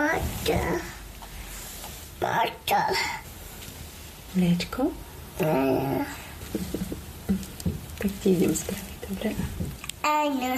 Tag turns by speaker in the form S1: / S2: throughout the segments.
S1: Máte. Máte.
S2: Mliečko?
S1: Mm.
S2: Tak ti idem spraviť, dobre?
S1: Áno.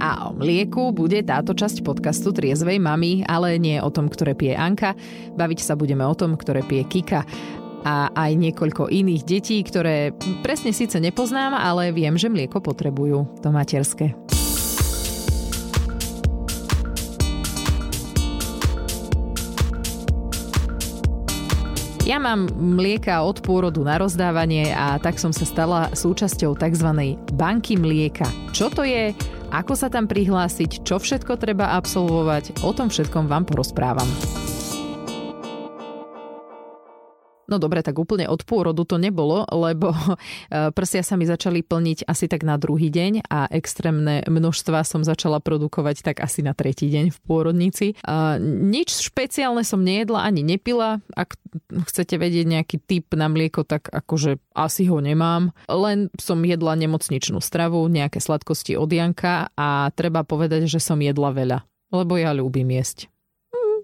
S3: A o mlieku bude táto časť podcastu Triezvej mamy, ale nie o tom, ktoré pije Anka. Baviť sa budeme o tom, ktoré pije Kika a aj niekoľko iných detí, ktoré presne síce nepoznám, ale viem, že mlieko potrebujú. To materské. Ja mám mlieka od pôrodu na rozdávanie a tak som sa stala súčasťou tzv. banky mlieka. Čo to je? Ako sa tam prihlásiť? Čo všetko treba absolvovať? O tom všetkom vám porozprávam. No dobre, tak úplne od pôrodu to nebolo, lebo e, prsia sa mi začali plniť asi tak na druhý deň a extrémne množstva som začala produkovať tak asi na tretí deň v pôrodnici. A nič špeciálne som nejedla ani nepila. Ak chcete vedieť nejaký typ na mlieko, tak akože asi ho nemám. Len som jedla nemocničnú stravu, nejaké sladkosti od Janka a treba povedať, že som jedla veľa, lebo ja ľúbim jesť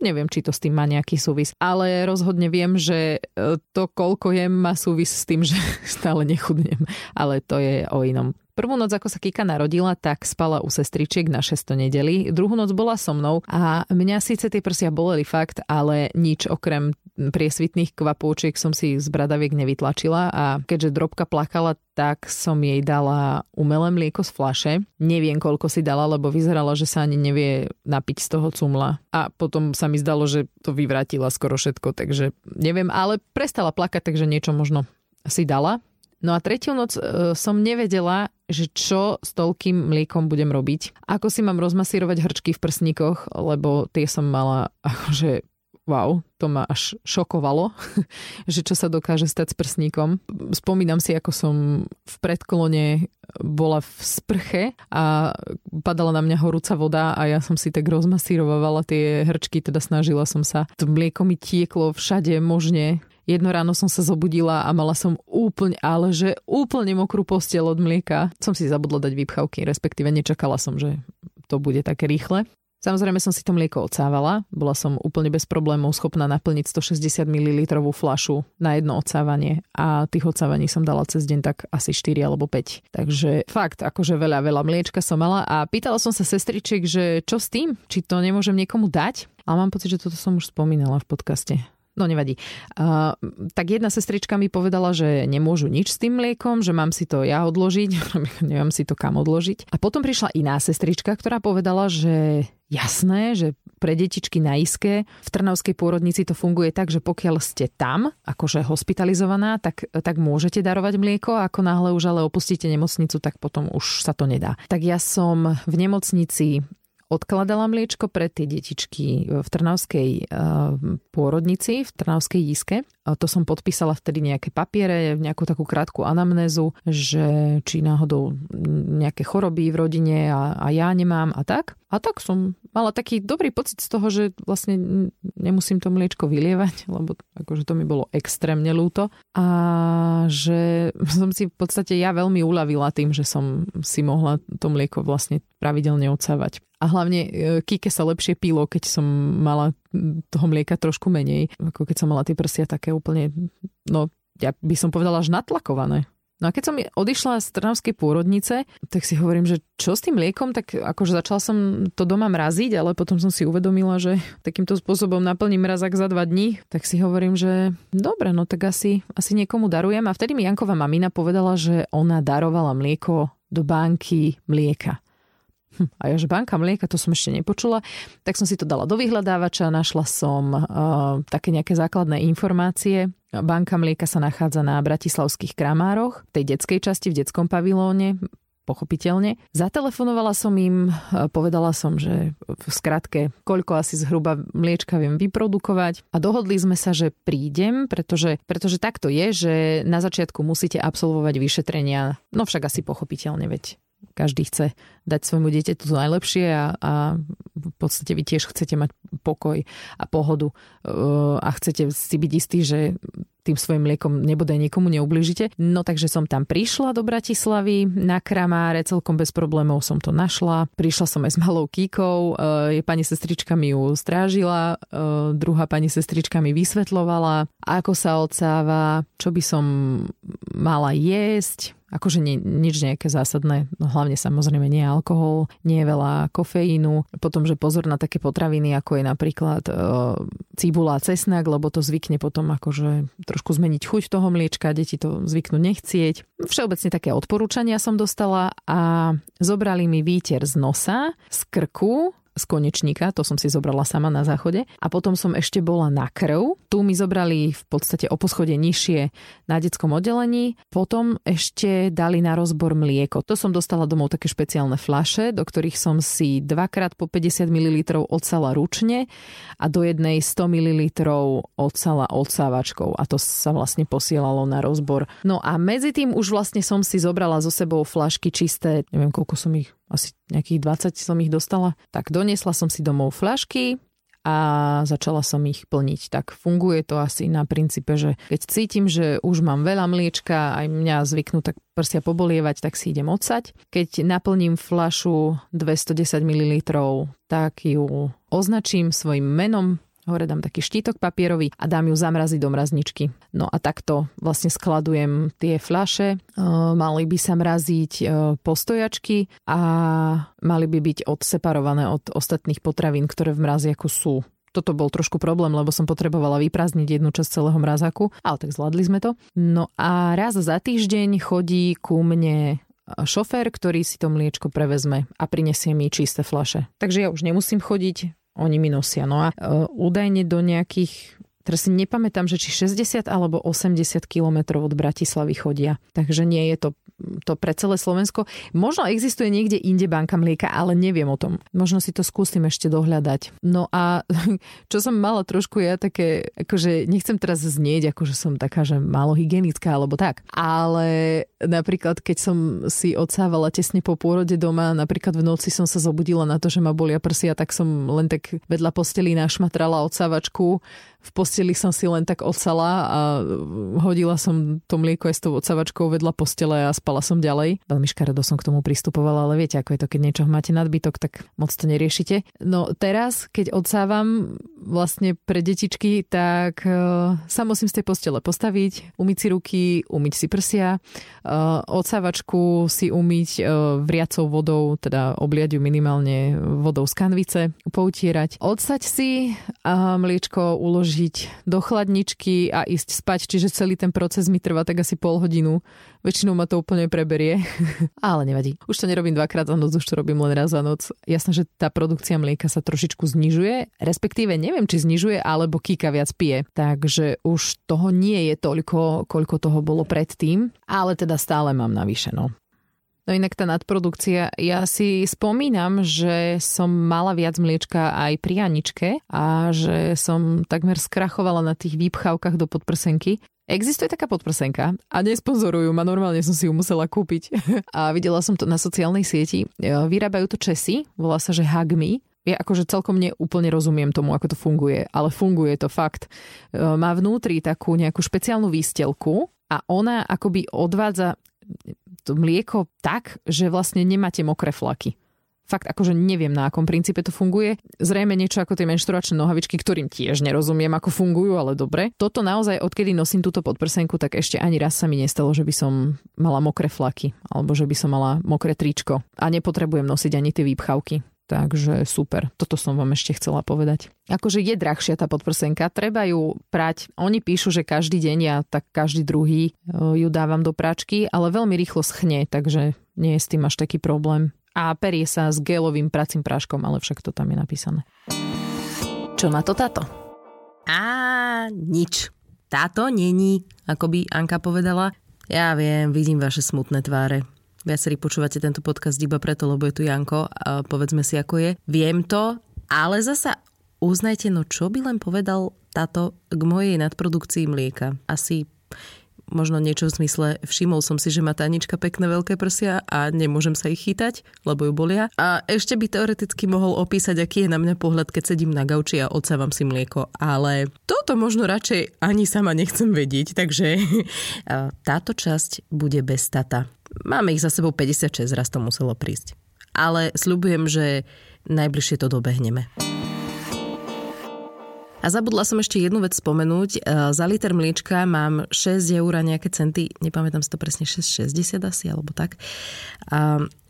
S3: neviem, či to s tým má nejaký súvis. Ale rozhodne viem, že e, to, koľko jem, má súvis s tým, že stále nechudnem. Ale to je o inom. Prvú noc, ako sa Kika narodila, tak spala u sestričiek na 600 nedeli. Druhú noc bola so mnou a mňa síce tie prsia boleli fakt, ale nič okrem priesvitných kvapôčiek som si z bradaviek nevytlačila a keďže drobka plakala, tak som jej dala umelé mlieko z flaše. Neviem, koľko si dala, lebo vyzerala, že sa ani nevie napiť z toho cumla. A potom sa mi zdalo, že to vyvrátila skoro všetko, takže neviem, ale prestala plakať, takže niečo možno si dala. No a tretiu noc e, som nevedela, že čo s toľkým mliekom budem robiť. Ako si mám rozmasírovať hrčky v prsníkoch, lebo tie som mala akože wow, to ma až šokovalo, že čo sa dokáže stať s prsníkom. Spomínam si, ako som v predklone bola v sprche a padala na mňa horúca voda a ja som si tak rozmasírovala tie hrčky, teda snažila som sa. To mlieko mi tieklo všade možne Jedno ráno som sa zobudila a mala som úplne, ale že úplne mokrú postiel od mlieka. Som si zabudla dať vypchavky, respektíve nečakala som, že to bude také rýchle. Samozrejme som si to mlieko odsávala. Bola som úplne bez problémov schopná naplniť 160 ml flašu na jedno odsávanie a tých odsávaní som dala cez deň tak asi 4 alebo 5. Takže fakt, akože veľa, veľa mliečka som mala a pýtala som sa sestričiek, že čo s tým? Či to nemôžem niekomu dať? Ale mám pocit, že toto som už spomínala v podcaste. No nevadí. Uh, tak jedna sestrička mi povedala, že nemôžu nič s tým mliekom, že mám si to ja odložiť, neviem si to kam odložiť. A potom prišla iná sestrička, ktorá povedala, že jasné, že pre detičky na iske v Trnavskej pôrodnici to funguje tak, že pokiaľ ste tam, akože hospitalizovaná, tak, tak môžete darovať mlieko ako náhle už ale opustíte nemocnicu, tak potom už sa to nedá. Tak ja som v nemocnici odkladala mliečko pre tie detičky v Trnavskej eh, pôrodnici, v Trnavskej jíske. To som podpísala vtedy nejaké papiere, nejakú takú krátku anamnézu, že či náhodou nejaké choroby v rodine a, a ja nemám a tak. A tak som mala taký dobrý pocit z toho, že vlastne nemusím to mliečko vylievať, lebo akože to mi bolo extrémne ľúto. A že som si v podstate ja veľmi uľavila tým, že som si mohla to mlieko vlastne pravidelne odsávať. A hlavne e, Kike sa lepšie pilo, keď som mala toho mlieka trošku menej, ako keď som mala tie prsia také úplne, no ja by som povedala až natlakované. No a keď som odišla z Trnavskej pôrodnice, tak si hovorím, že čo s tým mliekom, tak akože začala som to doma mraziť, ale potom som si uvedomila, že takýmto spôsobom naplním mrazak za dva dní, tak si hovorím, že dobre, no tak asi, asi niekomu darujem. A vtedy mi Janková mamina povedala, že ona darovala mlieko do banky mlieka. Hm, a že banka mlieka, to som ešte nepočula. Tak som si to dala do vyhľadávača, našla som uh, také nejaké základné informácie. Banka mlieka sa nachádza na bratislavských kramároch, tej detskej časti, v detskom pavilóne, pochopiteľne. Zatelefonovala som im, povedala som, že v skratke, koľko asi zhruba mliečka viem vyprodukovať a dohodli sme sa, že prídem, pretože, pretože takto je, že na začiatku musíte absolvovať vyšetrenia, no však asi pochopiteľne, veď každý chce dať svojmu dieťaťu to najlepšie a, a v podstate vy tiež chcete mať pokoj a pohodu uh, a chcete si byť istí, že tým svojim mliekom nebodaj niekomu neubližite. No takže som tam prišla do Bratislavy na Kramáre, celkom bez problémov som to našla. Prišla som aj s malou kíkou, je pani sestrička mi ju strážila, druhá pani sestrička mi vysvetlovala, ako sa odsáva, čo by som mala jesť, akože nie, nič nejaké zásadné, no hlavne samozrejme nie alkohol, nie veľa kofeínu, potom, že pozor na také potraviny, ako je napríklad e, cibula a cesnak, lebo to zvykne potom akože trošku zmeniť chuť toho mliečka, deti to zvyknú nechcieť. Všeobecne také odporúčania som dostala a zobrali mi výter z nosa, z krku, z konečníka, to som si zobrala sama na záchode. A potom som ešte bola na krv. Tu mi zobrali v podstate o poschode nižšie na detskom oddelení. Potom ešte dali na rozbor mlieko. To som dostala domov také špeciálne flaše, do ktorých som si dvakrát po 50 ml odsala ručne a do jednej 100 ml odsala odsávačkou. A to sa vlastne posielalo na rozbor. No a medzi tým už vlastne som si zobrala so sebou flašky čisté, neviem koľko som ich asi nejakých 20 som ich dostala. Tak doniesla som si domov flašky a začala som ich plniť. Tak funguje to asi na princípe, že keď cítim, že už mám veľa mliečka, aj mňa zvyknú tak prsia pobolievať, tak si idem odsať. Keď naplním flašu 210 ml, tak ju označím svojim menom, hore dám taký štítok papierový a dám ju zamraziť do mrazničky. No a takto vlastne skladujem tie fľaše. E, mali by sa mraziť e, postojačky a mali by byť odseparované od ostatných potravín, ktoré v mraziaku sú toto bol trošku problém, lebo som potrebovala vyprázdniť jednu časť celého mrazaku, ale tak zvládli sme to. No a raz za týždeň chodí ku mne šofér, ktorý si to mliečko prevezme a prinesie mi čisté flaše. Takže ja už nemusím chodiť oni mi nosia. No a uh, údajne do nejakých Teraz si nepamätám, že či 60 alebo 80 kilometrov od Bratislavy chodia. Takže nie je to, to pre celé Slovensko. Možno existuje niekde inde banka mlieka, ale neviem o tom. Možno si to skúsim ešte dohľadať. No a čo som mala trošku ja také, akože nechcem teraz znieť, akože som taká, že málo hygienická alebo tak. Ale napríklad, keď som si odsávala tesne po pôrode doma, napríklad v noci som sa zobudila na to, že ma bolia prsia, tak som len tak vedľa posteli našmatrala odsávačku v posteli som si len tak odsala a hodila som to mlieko aj s tou odsavačkou vedľa postele a spala som ďalej. Veľmi škaredo som k tomu pristupovala, ale viete, ako je to, keď niečo máte nadbytok, tak moc to neriešite. No teraz, keď odsávam vlastne pre detičky, tak uh, sa musím z tej postele postaviť, umyť si ruky, umyť si prsia, uh, odsávačku si umyť uh, vriacou vodou, teda obliať ju minimálne vodou z kanvice, poutierať, odsať si a mliečko uložiť vložiť do chladničky a ísť spať, čiže celý ten proces mi trvá tak asi pol hodinu. Väčšinou ma to úplne preberie, ale nevadí. Už to nerobím dvakrát za noc, už to robím len raz za noc. Jasné, že tá produkcia mlieka sa trošičku znižuje, respektíve neviem, či znižuje, alebo kýka viac pije. Takže už toho nie je toľko, koľko toho bolo predtým, ale teda stále mám navyše. No. Inak tá nadprodukcia, ja si spomínam, že som mala viac mliečka aj pri Aničke a že som takmer skrachovala na tých výpchavkách do podprsenky. Existuje taká podprsenka a nesponzorujú ma, normálne som si ju musela kúpiť. A videla som to na sociálnej sieti. Vyrábajú to Česi, volá sa, že Hagmi. Ja akože celkom neúplne rozumiem tomu, ako to funguje, ale funguje to fakt. Má vnútri takú nejakú špeciálnu výstelku a ona akoby odvádza to mlieko tak, že vlastne nemáte mokré flaky. Fakt akože neviem, na akom princípe to funguje. Zrejme niečo ako tie menštruačné nohavičky, ktorým tiež nerozumiem, ako fungujú, ale dobre. Toto naozaj, odkedy nosím túto podprsenku, tak ešte ani raz sa mi nestalo, že by som mala mokré flaky, alebo že by som mala mokré tričko. A nepotrebujem nosiť ani tie výpchavky. Takže super, toto som vám ešte chcela povedať. Akože je drahšia tá podprsenka, treba ju prať. Oni píšu, že každý deň, ja tak každý druhý e, ju dávam do práčky, ale veľmi rýchlo schne, takže nie je s tým až taký problém. A perie sa s gelovým pracím práškom, ale však to tam je napísané. Čo na to táto?
S2: Á, nič. Táto není, ako by Anka povedala. Ja viem, vidím vaše smutné tváre. Viacerí počúvate tento podcast iba preto, lebo je tu Janko a povedzme si, ako je. Viem to, ale zasa uznajte, no čo by len povedal táto k mojej nadprodukcii mlieka. Asi
S3: možno niečo v zmysle všimol som si, že má Tanička pekné veľké prsia a nemôžem sa ich chytať, lebo ju bolia. A ešte by teoreticky mohol opísať, aký je na mňa pohľad, keď sedím na gauči a odsávam si mlieko. Ale toto možno radšej ani sama nechcem vedieť, takže táto časť bude bez tata. Máme ich za sebou 56, raz to muselo prísť. Ale sľubujem, že najbližšie to dobehneme. A zabudla som ešte jednu vec spomenúť. E, za liter mliečka mám 6 eur a nejaké centy, nepamätám si to presne, 6,60 asi, alebo tak.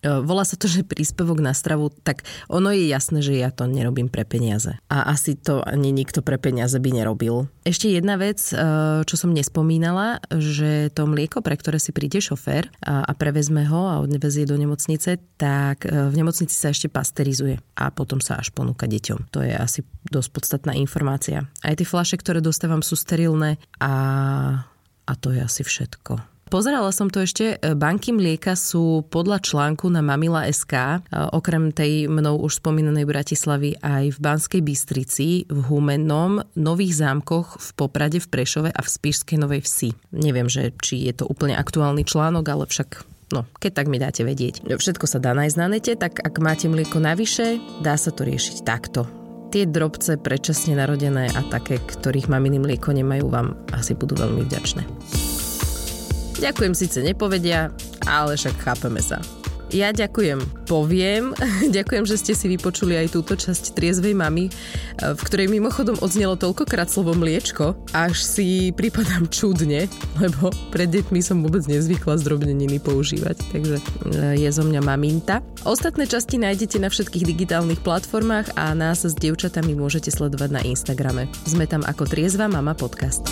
S3: Volá sa to, že príspevok na stravu, tak ono je jasné, že ja to nerobím pre peniaze. A asi to ani nikto pre peniaze by nerobil. Ešte jedna vec, e, čo som nespomínala, že to mlieko, pre ktoré si príde šofér a prevezme ho a odvezie do nemocnice, tak v nemocnici sa ešte pasterizuje a potom sa až ponúka deťom. To je asi dosť podstatná informácia. Aj tie flaše, ktoré dostávam, sú sterilné a, a to je asi všetko. Pozerala som to ešte, banky mlieka sú podľa článku na Mamila.sk, okrem tej mnou už spomínanej Bratislavy aj v Banskej Bystrici, v Humennom, Nových zámkoch, v Poprade, v Prešove a v Spišskej Novej Vsi. Neviem, že či je to úplne aktuálny článok, ale však No, keď tak mi dáte vedieť. Všetko sa dá nájsť na nete, tak ak máte mlieko navyše, dá sa to riešiť takto. Tie drobce predčasne narodené a také, ktorých maminy mlieko nemajú, vám asi budú veľmi vďačné. Ďakujem síce nepovedia, ale však chápeme sa. Ja ďakujem, poviem. ďakujem, že ste si vypočuli aj túto časť Triezvej mamy, v ktorej mimochodom odznelo toľkokrát slovo mliečko, až si pripadám čudne, lebo pred deťmi som vôbec nezvykla zdrobneniny používať, takže e, je zo mňa maminta. Ostatné časti nájdete na všetkých digitálnych platformách a nás s dievčatami môžete sledovať na Instagrame. Sme tam ako Triezva mama podcast.